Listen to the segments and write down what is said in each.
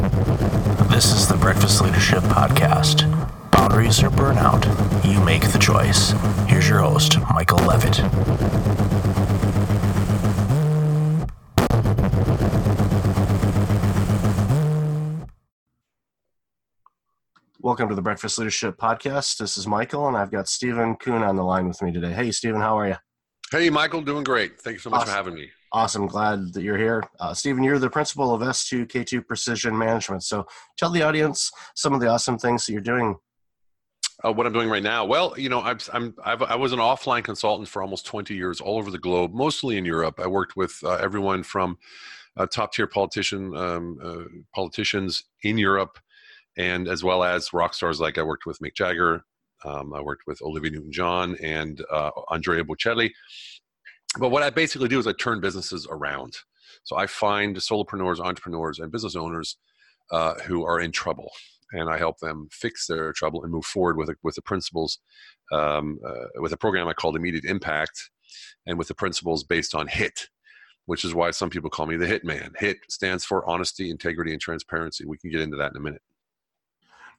This is the Breakfast Leadership Podcast. Boundaries or burnout, you make the choice. Here's your host, Michael Levitt. Welcome to the Breakfast Leadership Podcast. This is Michael, and I've got Stephen Kuhn on the line with me today. Hey, Stephen, how are you? Hey, Michael, doing great. Thank you so much Awesome. for having me. Awesome. Glad that you're here. Uh, Stephen, you're the principal of S2K2 Precision Management. So tell the audience some of the awesome things that you're doing. Uh, what I'm doing right now? Well, you know, I've, I'm I've, I was an offline consultant for almost 20 years, all over the globe, mostly in Europe. I worked with uh, everyone from uh, top tier politician um, uh, politicians in Europe, and as well as rock stars like I worked with Mick Jagger, um, I worked with Olivia Newton-John and uh, Andrea Bocelli. But what I basically do is I turn businesses around. So I find solopreneurs, entrepreneurs, and business owners uh, who are in trouble, and I help them fix their trouble and move forward with with the principles, um, uh, with a program I called Immediate Impact, and with the principles based on HIT, which is why some people call me the Hit Man. HIT stands for honesty, integrity, and transparency. We can get into that in a minute.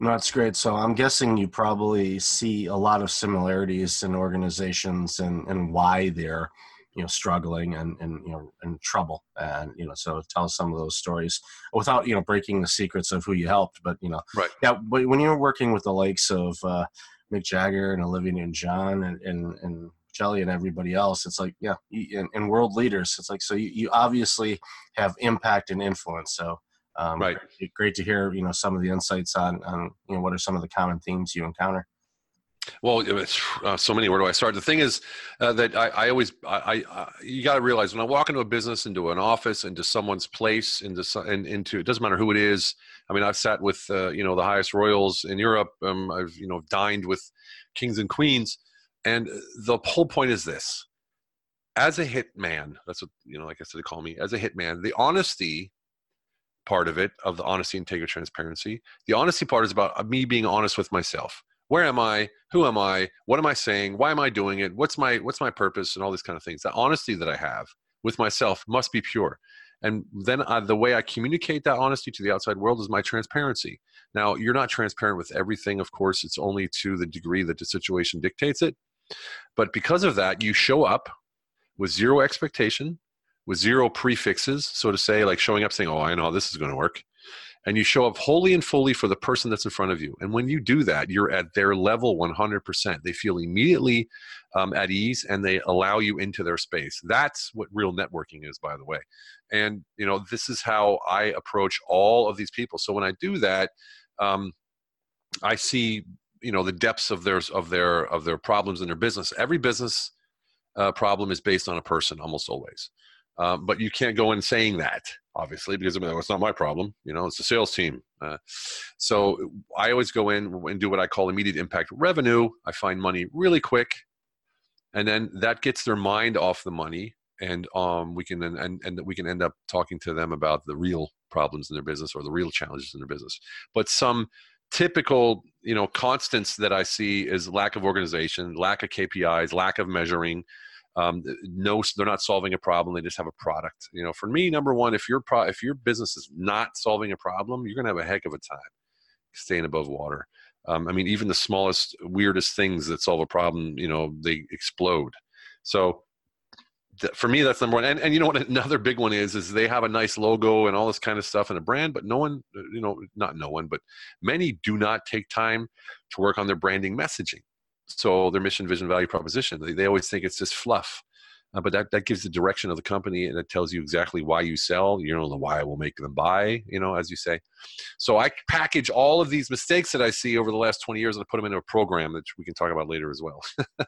No, that's great. So I'm guessing you probably see a lot of similarities in organizations and, and why they're you know struggling and, and you know in trouble and you know so tell us some of those stories without you know breaking the secrets of who you helped but you know Right. yeah but when you're working with the likes of uh, mick jagger and olivia and john and and, and Jelly and everybody else it's like yeah and, and world leaders it's like so you, you obviously have impact and influence so um, Right. great- great to hear you know some of the insights on on you know what are some of the common themes you encounter Well, uh, so many. Where do I start? The thing is uh, that I, I always, I, I, you got to realize when I walk into a business, into an office, into someone's place, into, and into it doesn't matter who it is. I mean, I've sat with uh, you know the highest royals in Europe. Um, I've you know dined with kings and queens, and the whole point is this: as a hit man, that's what you know, like I said, they call me as a hit man. The honesty part of it, of the honesty, integrity, transparency. The honesty part is about me being honest with myself where am i? Who am i? What am i saying? Why am i doing it? What's my what's my purpose? And all these kind of things. The honesty that i have with myself must be pure. And then uh, the way i communicate that honesty to the outside world is my transparency. Now you're not transparent with everything of course. It's only to the degree that the situation dictates it. But because of that you show up with zero expectation with zero prefixes so to say like showing up saying oh i know this is going to work and you show up wholly and fully for the person that's in front of you. And when you do that, you're at their level 100%. They feel immediately um, at ease and they allow you into their space. That's what real networking is, by the way. And you know, this is how I approach all of these people. So when I do that, um, I see you know the depths of their of their of their problems in their business. Every business uh, problem is based on a person, almost always. Um, but you can't go in saying that, obviously, because I mean, it's not my problem. You know, it's the sales team. Uh, so I always go in and do what I call immediate impact revenue. I find money really quick, and then that gets their mind off the money, and um, we can and and we can end up talking to them about the real problems in their business or the real challenges in their business. But some typical you know constants that i see is lack of organization lack of kpis lack of measuring um, no they're not solving a problem they just have a product. You know for me number one if your pro- if your business is not solving a problem you're going to have a heck of a time staying above water. Um, i mean even the smallest weirdest things that solve a problem you know they explode. So th- for me that's number one and, and you know what another big one is is they have a nice logo and all this kind of stuff and a brand but no one uh, you know not no one but many do not take time to work on their branding messaging so their mission vision value proposition they, they always think it's just fluff uh, but that, that gives the direction of the company and it tells you exactly why you sell you know the why will make them buy you know as you say so i package all of these mistakes that i see over the last 20 years and I put them into a program that we can talk about later as well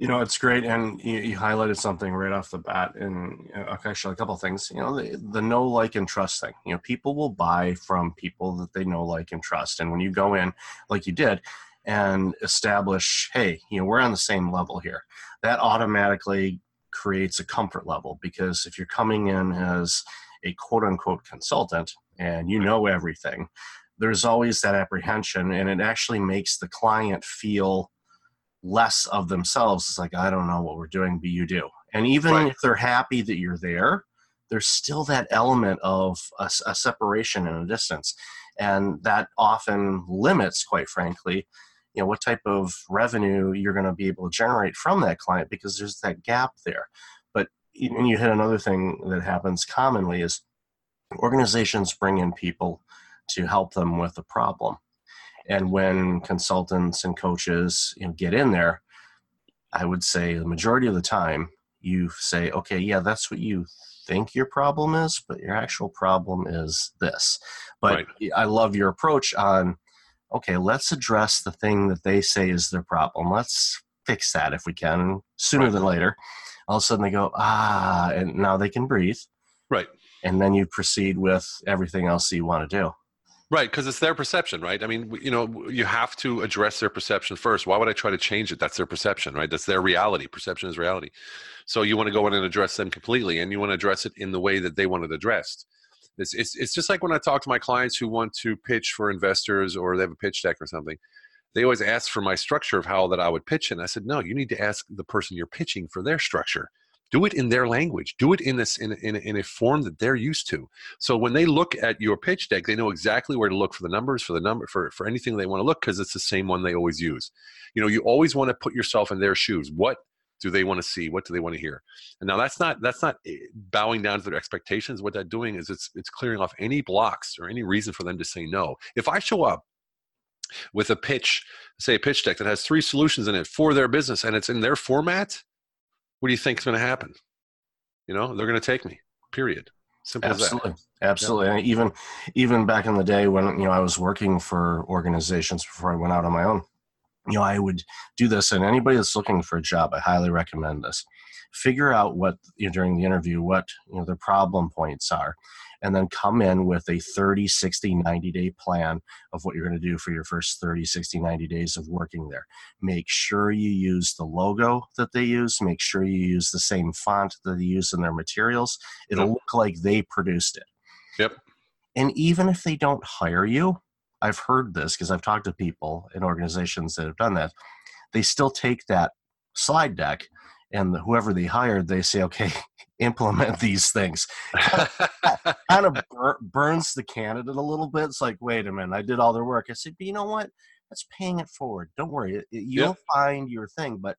You know, it's great, and you, you highlighted something right off the bat, and you know, actually a couple things. You know, the, the know, like, and trust thing. You know, people will buy from people that they know, like, and trust. And when you go in, like you did, and establish, hey, you know, we're on the same level here, that automatically creates a comfort level because if you're coming in as a quote unquote consultant and you know everything, there's always that apprehension, and it actually makes the client feel less of themselves. It's like, I don't know what we're doing, but you do. And even Right. if they're happy that you're there, there's still that element of a, a separation and a distance. And that often limits, quite frankly, you know what type of revenue you're going to be able to generate from that client because there's that gap there. But and you hit another thing that happens commonly is organizations bring in people to help them with a problem. And when consultants and coaches you know, get in there i would say the majority of the time you say okay yeah that's what you think your problem is but your actual problem is this. But right. i love your approach on okay let's address the thing that they say is their problem let's fix that if we can sooner right. than later all of a sudden they go ah and now they can breathe right and then you proceed with everything else that you want to do Right, because it's their perception, right? I mean, you know, you have to address their perception first. Why would I try to change it? That's their perception, right? That's their reality. Perception is reality. So you want to go in and address them completely, and you want to address it in the way that they want it addressed. It's, it's, it's just like when I talk to my clients who want to pitch for investors or they have a pitch deck or something. They always ask for my structure of how that I would pitch. And I said, no, you need to ask the person you're pitching for their structure do it in their language do it in this in, in, in a form that they're used to so when they look at your pitch deck they know exactly where to look for the numbers for the number for, for anything they want to look because it's the same one they always use you know you always want to put yourself in their shoes what do they want to see what do they want to hear and now that's not that's not eh, bowing down to their expectations what they're doing is it's it's clearing off any blocks or any reason for them to say no if i show up with a pitch say a pitch deck that has three solutions in it for their business and it's in their format what do you think is going to happen? You know, they're going to take me. Period. Simple Absolutely. Absolutely. Yeah. Even even back in the day when you know I was working for organizations before I went out on my own, you know, I would do this and anybody that's looking for a job, I highly recommend this. Figure out what you know, during the interview what you know their problem points are and then come in with a 30, 60, 90 day plan of what you're going to do for your first 30, 60, 90 days of working there. Make sure you use the logo that they use, make sure you use the same font that they use in their materials. It'll yep. look like they produced it. Yep. And even if they don't hire you, I've heard this because I've talked to people in organizations that have done that. They still take that slide deck and whoever they hired, they say, okay, implement these things. kind of bur- burns the candidate a little bit. It's like, wait a minute, I did all their work. I said, but you know what? That's paying it forward. Don't worry, you'll yep. find your thing. But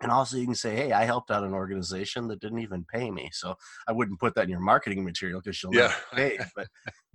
and also you can say, hey, I helped out an organization that didn't even pay me, so I wouldn't put that in your marketing material because you'll yeah. never pay. But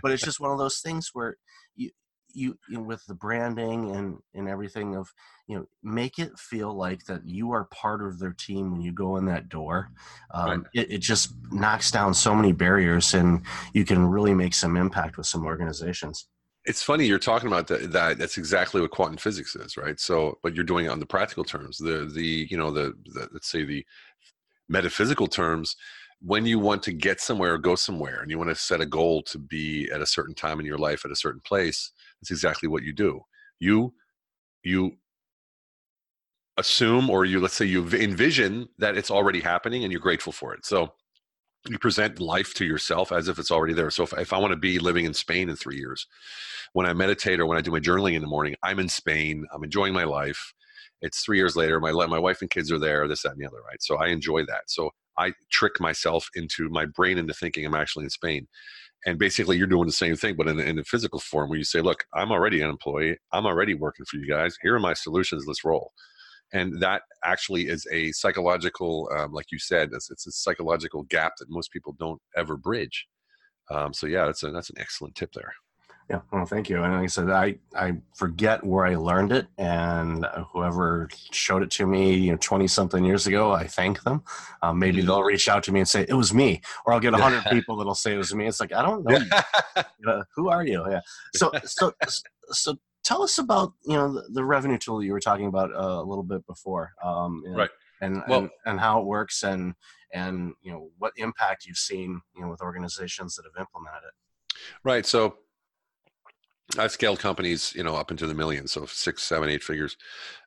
but it's just one of those things where you you, you know, with the branding and and everything of you know make it feel like that you are part of their team when you go in that door. Um, right. it, it just knocks down so many barriers and you can really make some impact with some organizations. It's funny you're talking about that, that that's exactly what quantum physics is right? So but you're doing it on the practical terms the the you know the, the let's say the metaphysical terms when you want to get somewhere or go somewhere and you want to set a goal to be at a certain time in your life at a certain place that's exactly what you do. You you assume or you let's say you envision that it's already happening and you're grateful for it. So you present life to yourself as if it's already there. So if, if I want to be living in Spain in three years, when I meditate or when I do my journaling in the morning, I'm in Spain. I'm enjoying my life. It's three years later. My my wife and kids are there. This, that, and the other. Right. So I enjoy that. So I trick myself into my brain into thinking I'm actually in Spain. And basically you're doing the same thing but in, in a physical form where you say look i'm already an employee. I'm already working for you guys. Here are my solutions. Let's roll. And that actually is a psychological um, like you said it's, it's, a psychological gap that most people don't ever bridge. Um, so yeah that's, a, that's an excellent tip there yeah, well, thank you. And like I said, I, I forget where I learned it, and whoever showed it to me, you know, twenty something years ago, I thank them. Um, maybe they'll mm-hmm. reach out to me and say it was me, or I'll get a hundred people that'll say it was me. It's like I don't know, you. who are you? Yeah. So, so, so, tell us about you know the, the revenue tool you were talking about uh, a little bit before, um, and, right? And, well, and and how it works, and and you know what impact you've seen, you know, with organizations that have implemented it. Right. So I've scaled companies, you know, up into the millions, so six, seven, eight figures.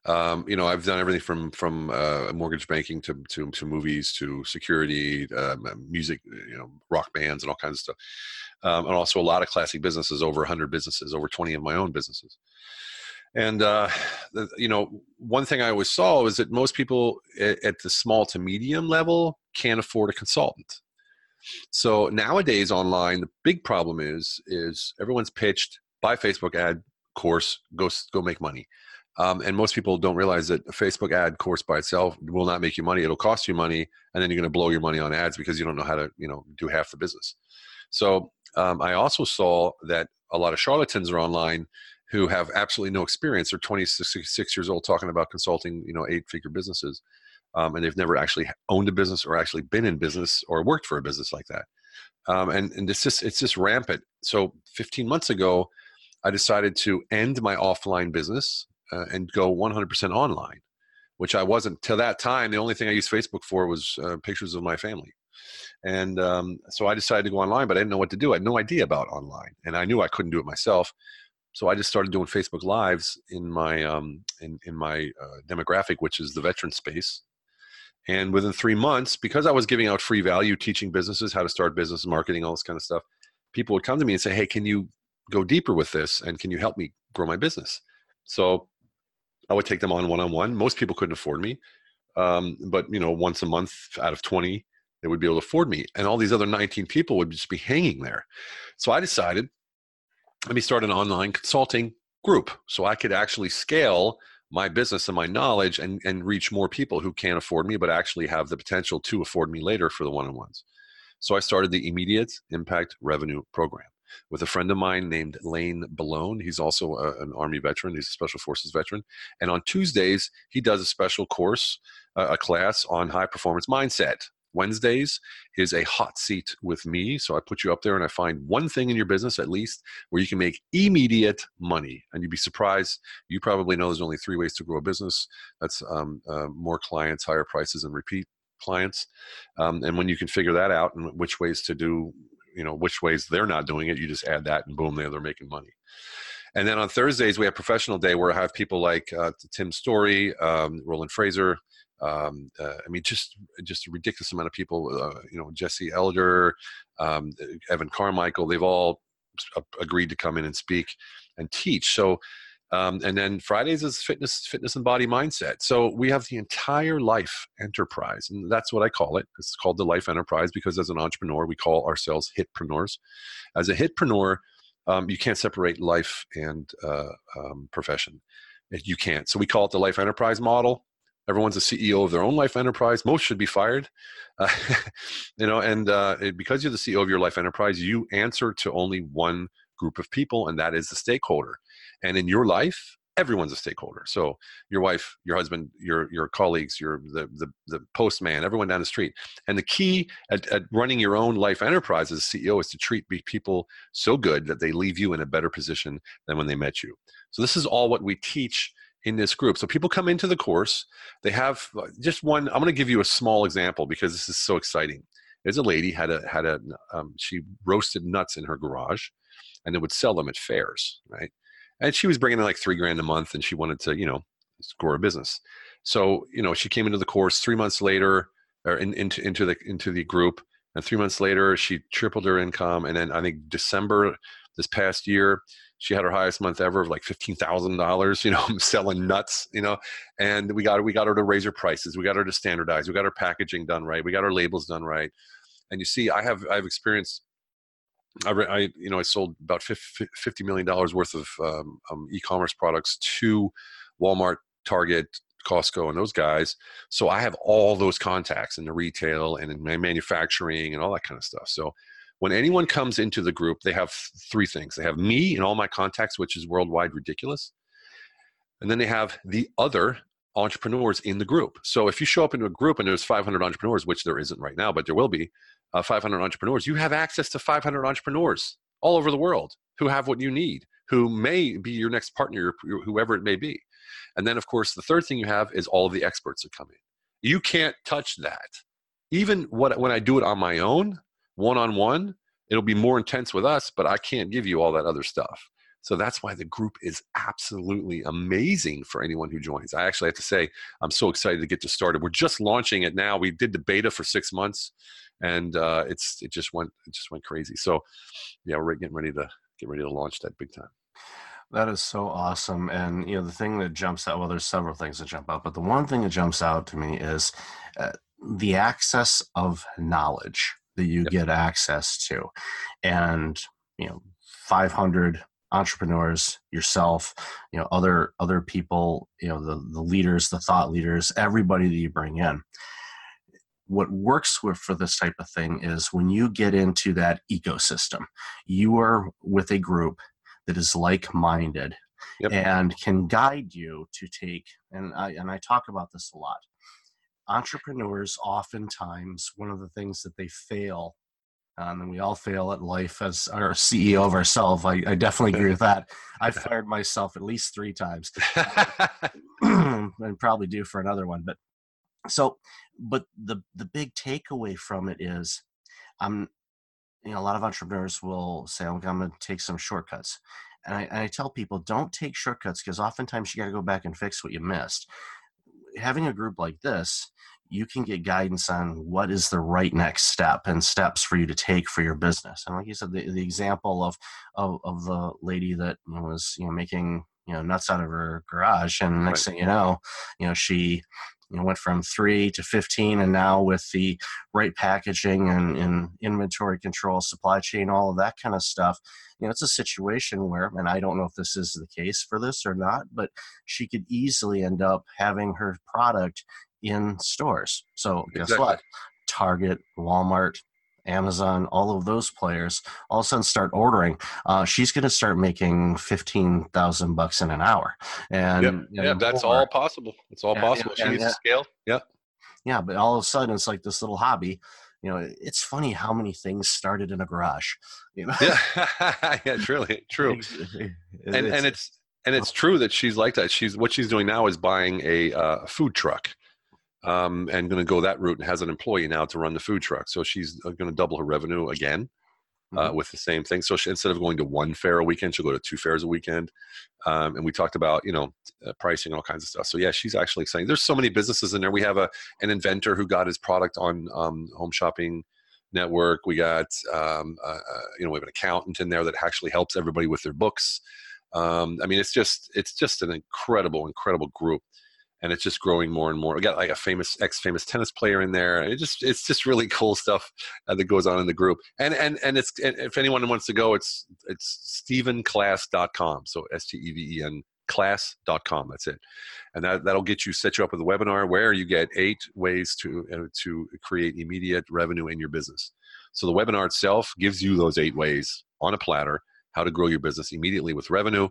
Um, you know, I've done everything from from uh, mortgage banking to, to to movies to security, um, music, you know, rock bands and all kinds of stuff, um, and also a lot of classic businesses, over 100 businesses, over 20 of my own businesses. And uh, the, you know, one thing I always saw is that most people at, at the small to medium level can't afford a consultant So nowadays online, the big problem is is everyone's pitched buy Facebook ad course, go go make money. Um, and most people don't realize that a Facebook ad course by itself will not make you money. It'll cost you money, and then you're going to blow your money on ads because you don't know how to, you know, do half the business. So um, I also saw that a lot of charlatans are online who have absolutely no experience. They're 26 years old talking about consulting, you know, eight-figure businesses, um, and they've never actually owned a business or actually been in business or worked for a business like that. Um, and and it's just it's just rampant. So 15 months ago, I decided to end my offline business uh, and go 100% online, which I wasn't till that time. The only thing I used Facebook for was uh, pictures of my family. And um, so I decided to go online, but I didn't know what to do. I had no idea about online, and I knew I couldn't do it myself. So I just started doing Facebook Lives in my um, in in my uh, demographic, which is the veteran space. And within three months, because I was giving out free value, teaching businesses how to start business, marketing, all this kind of stuff, people would come to me and say, "Hey, can you go deeper with this? And can you help me grow my business?" So I would take them on one on one. Most people couldn't afford me, um, but you know, once a month out of twenty, they would be able to afford me, and all these other nineteen people would just be hanging there. So I decided, let me start an online consulting group so I could actually scale my business and my knowledge and, and reach more people who can't afford me but actually have the potential to afford me later for the one-on-ones so i started the immediate impact revenue program with a friend of mine named Lane Balone. He's also a, an Army veteran. He's a Special Forces veteran. And on Tuesdays, he does a special course, uh, a class on high performance mindset. Wednesdays is a hot seat with me. So I put you up there and I find one thing in your business at least where you can make immediate money. And you'd be surprised. You probably know there's only three ways to grow a business that's um, uh, more clients, higher prices, and repeat clients. Um, and when you can figure that out and which ways to do you know which ways they're not doing it you just add that and boom they're, they're making money and then on thursdays we have professional day where i have people like uh, tim storey um, roland frasier um, uh, I mean, just just a ridiculous amount of people. Uh, you know, Jesse Elder, um, Evan Carmichael. They've all agreed to come in and speak and teach. So um, and then Fridays is fitness, fitness and body mindset. So we have the entire life enterprise, and that's what I call it. It's called the life enterprise because as an entrepreneur, we call ourselves hitpreneurs. As a hitpreneur, um, you can't separate life and uh, um, profession. You can't. So we call it the life enterprise model. Everyone's a CEO of their own life enterprise. Most should be fired, uh, you know. And uh, because you're the CEO of your life enterprise, you answer to only one group of people, and that is the stakeholder. And in your life, everyone's a stakeholder. So your wife, your husband, your your colleagues, your the the, the postman, everyone down the street. And the key at, at running your own life enterprise as a CEO is to treat people so good that they leave you in a better position than when they met you. So this is all what we teach in this group. So people come into the course, they have uh, just one. I'm going to give you a small example because this is so exciting. There's a lady had a had a um, she roasted nuts in her garage, and they would sell them at fairs, right? And she was bringing in like three grand a month, and she wanted to, you know, grow a business. So, you know, she came into the course three months later, or in, into into the into the group, and three months later, she tripled her income. And then I think December this past year, she had her highest month ever of like fifteen thousand dollars. You know, selling nuts. You know, and we got we got her to raise her prices. We got her to standardize. We got her packaging done right. We got her labels done right. And you see, I have I've experienced I, I, you know, I sold about fifty million dollars worth of um, um, e-commerce products to Walmart, Target, Costco, and those guys. So I have all those contacts in the retail and in manufacturing and all that kind of stuff. So when anyone comes into the group, they have three things: they have me and all my contacts, which is worldwide ridiculous, and then they have the other entrepreneurs in the group. So if you show up into a group and there's 500 entrepreneurs, which there isn't right now, but there will be, uh, 500 entrepreneurs, you have access to 500 entrepreneurs all over the world who have what you need, who may be your next partner, whoever it may be. And then, of course, the third thing you have is all of the experts that come in. You can't touch that. Even what, when I do it on my own, one on one, it'll be more intense with us, but I can't give you all that other stuff. So that's why the group is absolutely amazing for anyone who joins. I actually have to say, I'm so excited to get this started. We're just launching it now. We did the beta for six months, and uh, it's it just went it just went crazy. So, yeah, we're getting ready to get ready to launch that big time. That is so awesome. And, you know, the thing that jumps out, well, there's several things that jump out, but the one thing that jumps out to me is uh, the access of knowledge that you Yep. get access to and you know 500 entrepreneurs yourself you know other other people you know the the leaders the thought leaders everybody that you bring in what works with for this type of thing is when you get into that ecosystem you are with a group that is like-minded Yep. and can guide you to take and i and i talk about this a lot entrepreneurs oftentimes one of the things that they fail um, and we all fail at life as our ceo of ourselves. I, I definitely agree with that. I've fired myself at least three times. And probably do for another one but so but the the big takeaway from it is i'm you know a lot of entrepreneurs will say i'm going to take some shortcuts. And I, and I tell people don't take shortcuts because oftentimes you got to go back and fix what you missed. Having a group like this you can get guidance on what is the right next step and steps for you to take for your business. And like you said the, the example of, of of the lady that was you know making you know nuts out of her garage and next thing you know you know she you know, went from three to 15 and now with the right packaging and, and inventory control supply chain all of that kind of stuff you know it's a situation where and i don't know if this is the case for this or not but she could easily end up having her product in stores so guess Exactly. what target walmart amazon all of those players all of a sudden start ordering uh, she's going to start making 15000 bucks in an hour and, Yep. yeah, that's all possible. It's all possible. she needs scale. Yeah. yeah but all of a sudden it's like this little hobby you know it's funny how many things started in a garage you know Yeah. yeah, truly true. It- And and it's and it's true that she's like that. She's what she's doing now is buying a uh, food truck. Um, and going to go that route and has an employee now to run the food truck. So she's going to double her revenue again uh, Mhm. with the same thing. So she, instead of going to one fair a weekend, she'll go to two fairs a weekend. Um, and we talked about you know uh, pricing, all kinds of stuff. So yeah, she's actually saying there's so many businesses in there. We have a an inventor who got his product on um, Home Shopping Network. We got um, uh, uh, you know we have an accountant in there that actually helps everybody with their books. Um, I mean, it's just it's just an incredible, incredible group, and it's just growing more and more. We got like a famous ex-famous tennis player in there. It just it's just really cool stuff uh, that goes on in the group. And and and it's and if anyone wants to go, it's it's stevenclass.com. So S T E V E N class.com. That's it, and that that'll get you set you up with a webinar where you get eight ways to uh, to create immediate revenue in your business. So the webinar itself gives you those eight ways on a platter how to grow your business immediately with revenue.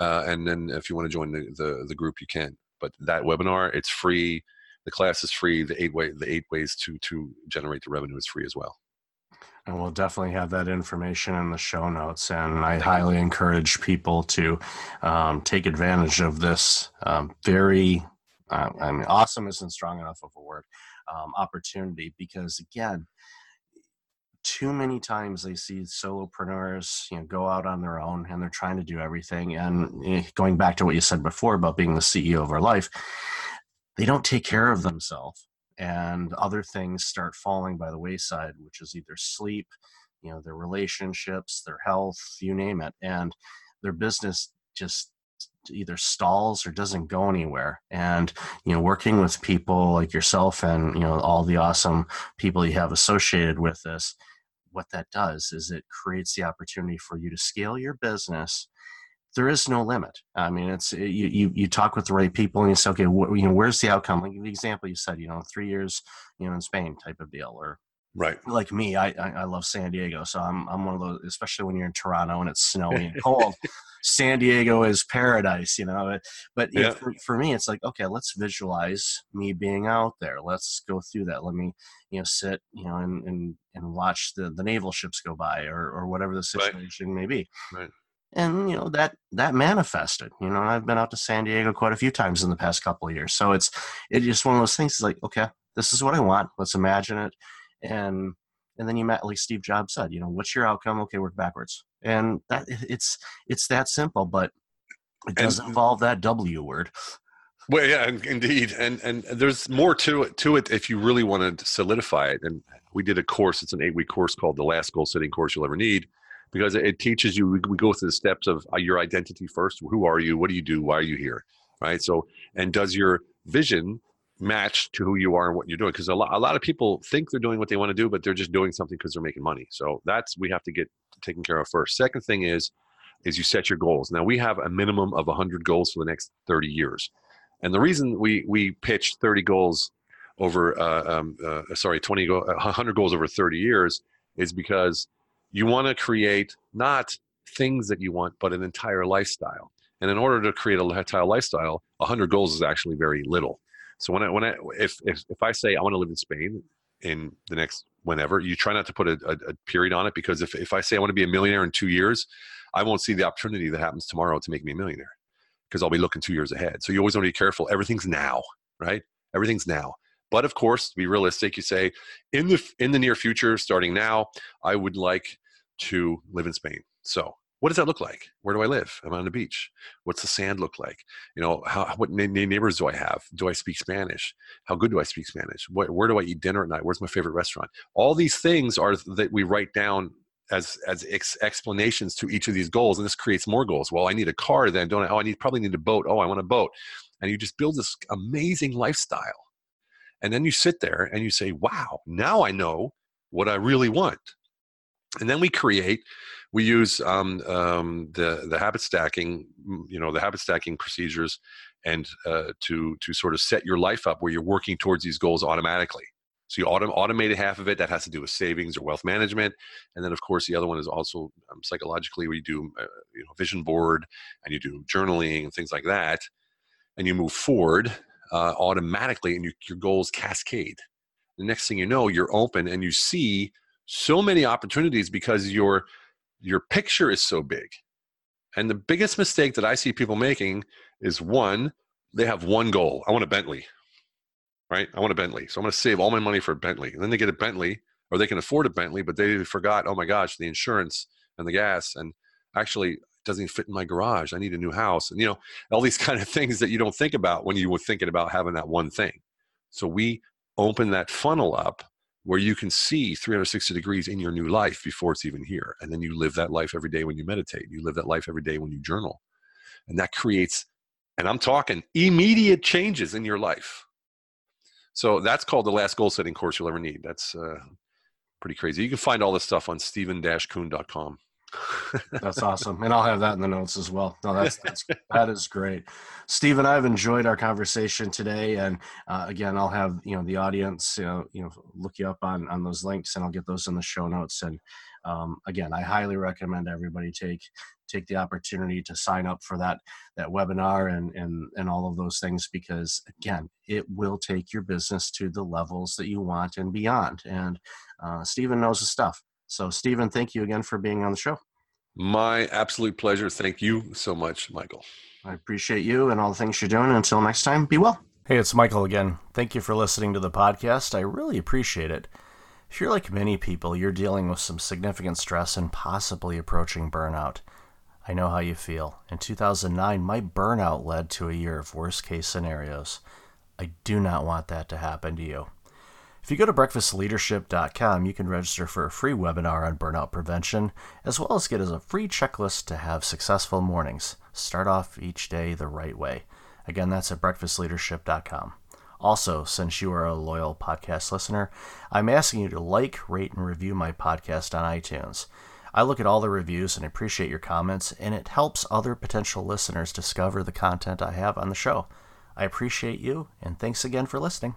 Uh, and then if you want to join the, the, the group, you can. But that webinar, it's free. The class is free. The eight way the eight ways to to generate the revenue is free as well. And we'll definitely have that information in the show notes. And I highly encourage people to um, take advantage of this um, very, uh, I mean, awesome isn't strong enough of a word, um, opportunity because, again, too many times I see solopreneurs, you know, go out on their own and they're trying to do everything. And eh, going back to what you said before about being the CEO of our life, they don't take care of themselves and other things start falling by the wayside which is either sleep you know their relationships their health you name it and their business just either stalls or doesn't go anywhere and you know working with people like yourself and you know all the awesome people you have associated with this what that does is it creates the opportunity for you to scale your business there is no limit. I mean, it's eh, you, you, you talk with the right people and you say, okay, wh- you know, where's the outcome? Like the example you said, you know, three years, you know, in Spain type of deal, or Right. like me, I, I, I love San Diego. So I'm, I'm one of those, especially when you're in Toronto and it's snowy and cold, San Diego is paradise, you know, but Yeah. for, for me, it's like, okay, let's visualize me being out there. Let's go through that. Let me, you know, sit, you know, and, and, and watch the, the naval ships go by or, or whatever the Right. situation may be Right. and you know that that manifested you know i've been out to san diego quite a few times in the past couple of years so it's it's just one of those things it's like okay this is what i want let's imagine it and and then you met like steve jobs said you know what's your outcome okay work backwards and that it's it's that simple but it does And- involve that w word Well, yeah, in- indeed, and and there's more to it to it if you really want to solidify it. And we did a course; it's an eight week course called the Last Goal Setting Course You'll Ever Need, because it, it teaches you. We, we go through the steps of uh, your identity first. Who are you? What do you do? Why are you here? Right. So, and does your vision match to who you are and what you're doing because a lot, a lot of people think they're doing what they want to do but they're just doing something because they're making money. So that's we have to get taken care of first. Second thing is is you set your goals. Now we have a minimum of 100 goals for the next 30 years. And the reason we we pitch 30 goals over uh, um, uh, sorry 20 go, 100 goals over 30 years is because you want to create not things that you want but an entire lifestyle. And in order to create a entire lifestyle 100 goals is actually very little so when I when I if if if I say I want to live in Spain in the next whenever, you try not to put a, a, a, period on it because if if I say I want to be a millionaire in two years, I won't see the opportunity that happens tomorrow to make me a millionaire because I'll be looking two years ahead. So you always want to be careful. Everything's now, right? Everything's now. But of course, to be realistic, you say in the in the near future, starting now, I would like to live in Spain. So what does that look like? Where do I live? Am I on the beach? What's the sand look like? You know, how, what neighbors do I have? Do I speak Spanish? How good do I speak Spanish? Where, where do I eat dinner at night? Where's my favorite restaurant? All these things are that we write down as as ex- explanations to each of these goals, and this creates more goals. Well, I need a car, then don't I? Oh, I need probably need a boat. Oh, I want a boat, and you just build this amazing lifestyle, and then you sit there and you say, "Wow, now I know what I really want." And then we create we use um, um, the the habit stacking, you know, the habit stacking procedures, and uh, to to sort of set your life up where you're working towards these goals automatically. So you autom- automated half of it that has to do with savings or wealth management, and then of course the other one is also um, psychologically we do uh, you know vision board and you do journaling and things like that, and you move forward uh, automatically, and you, your goals cascade. The next thing you know, you're open and you see so many opportunities because you're your picture is so big. And the biggest mistake that I see people making is one, they have one goal. I want a Bentley, right? I want a Bentley. So I'm going to save all my money for a Bentley. And then they get a Bentley or they can afford a Bentley, but they forgot, oh my gosh, the insurance and the gas. And actually, doesn't fit in my garage. I need a new house. And, you know, all these kind of things that you don't think about when you were thinking about having that one thing. So we open that funnel up where you can see 360 degrees in your new life before it's even here. And then you live that life every day when you meditate. You live that life every day when you journal. And that creates, and I'm talking immediate changes in your life. So that's called the last goal setting course you'll ever need. That's uh, pretty crazy. You can find all this stuff on stephen-kuhn.com. that's awesome, and I'll have that in the notes as well. No, that's, that's that is great, Stephen. I've enjoyed our conversation today, and uh, again, I'll have you know the audience, you know, you know, look you up on on those links, and I'll get those in the show notes. And um, again, I highly recommend everybody take take the opportunity to sign up for that that webinar and and and all of those things because again, it will take your business to the levels that you want and beyond. And uh, Stephen knows the stuff. So, Stephen, thank you again for being on the show. My absolute pleasure. Thank you so much, Michael. I appreciate you and all the things you're doing. Until next time, be well. Hey, it's Michael again. Thank you for listening to the podcast. I really appreciate it. If you're like many people, you're dealing with some significant stress and possibly approaching burnout. I know how you feel. In 2009, my burnout led to a year of worst case scenarios. I do not want that to happen to you. If you go to breakfastleadership.com, you can register for a free webinar on burnout prevention, as well as get as a free checklist to have successful mornings. Start off each day the right way. Again, that's at breakfastleadership.com. Also, since you are a loyal podcast listener, I'm asking you to like, rate, and review my podcast on iTunes. I look at all the reviews and appreciate your comments, and it helps other potential listeners discover the content I have on the show. I appreciate you, and thanks again for listening.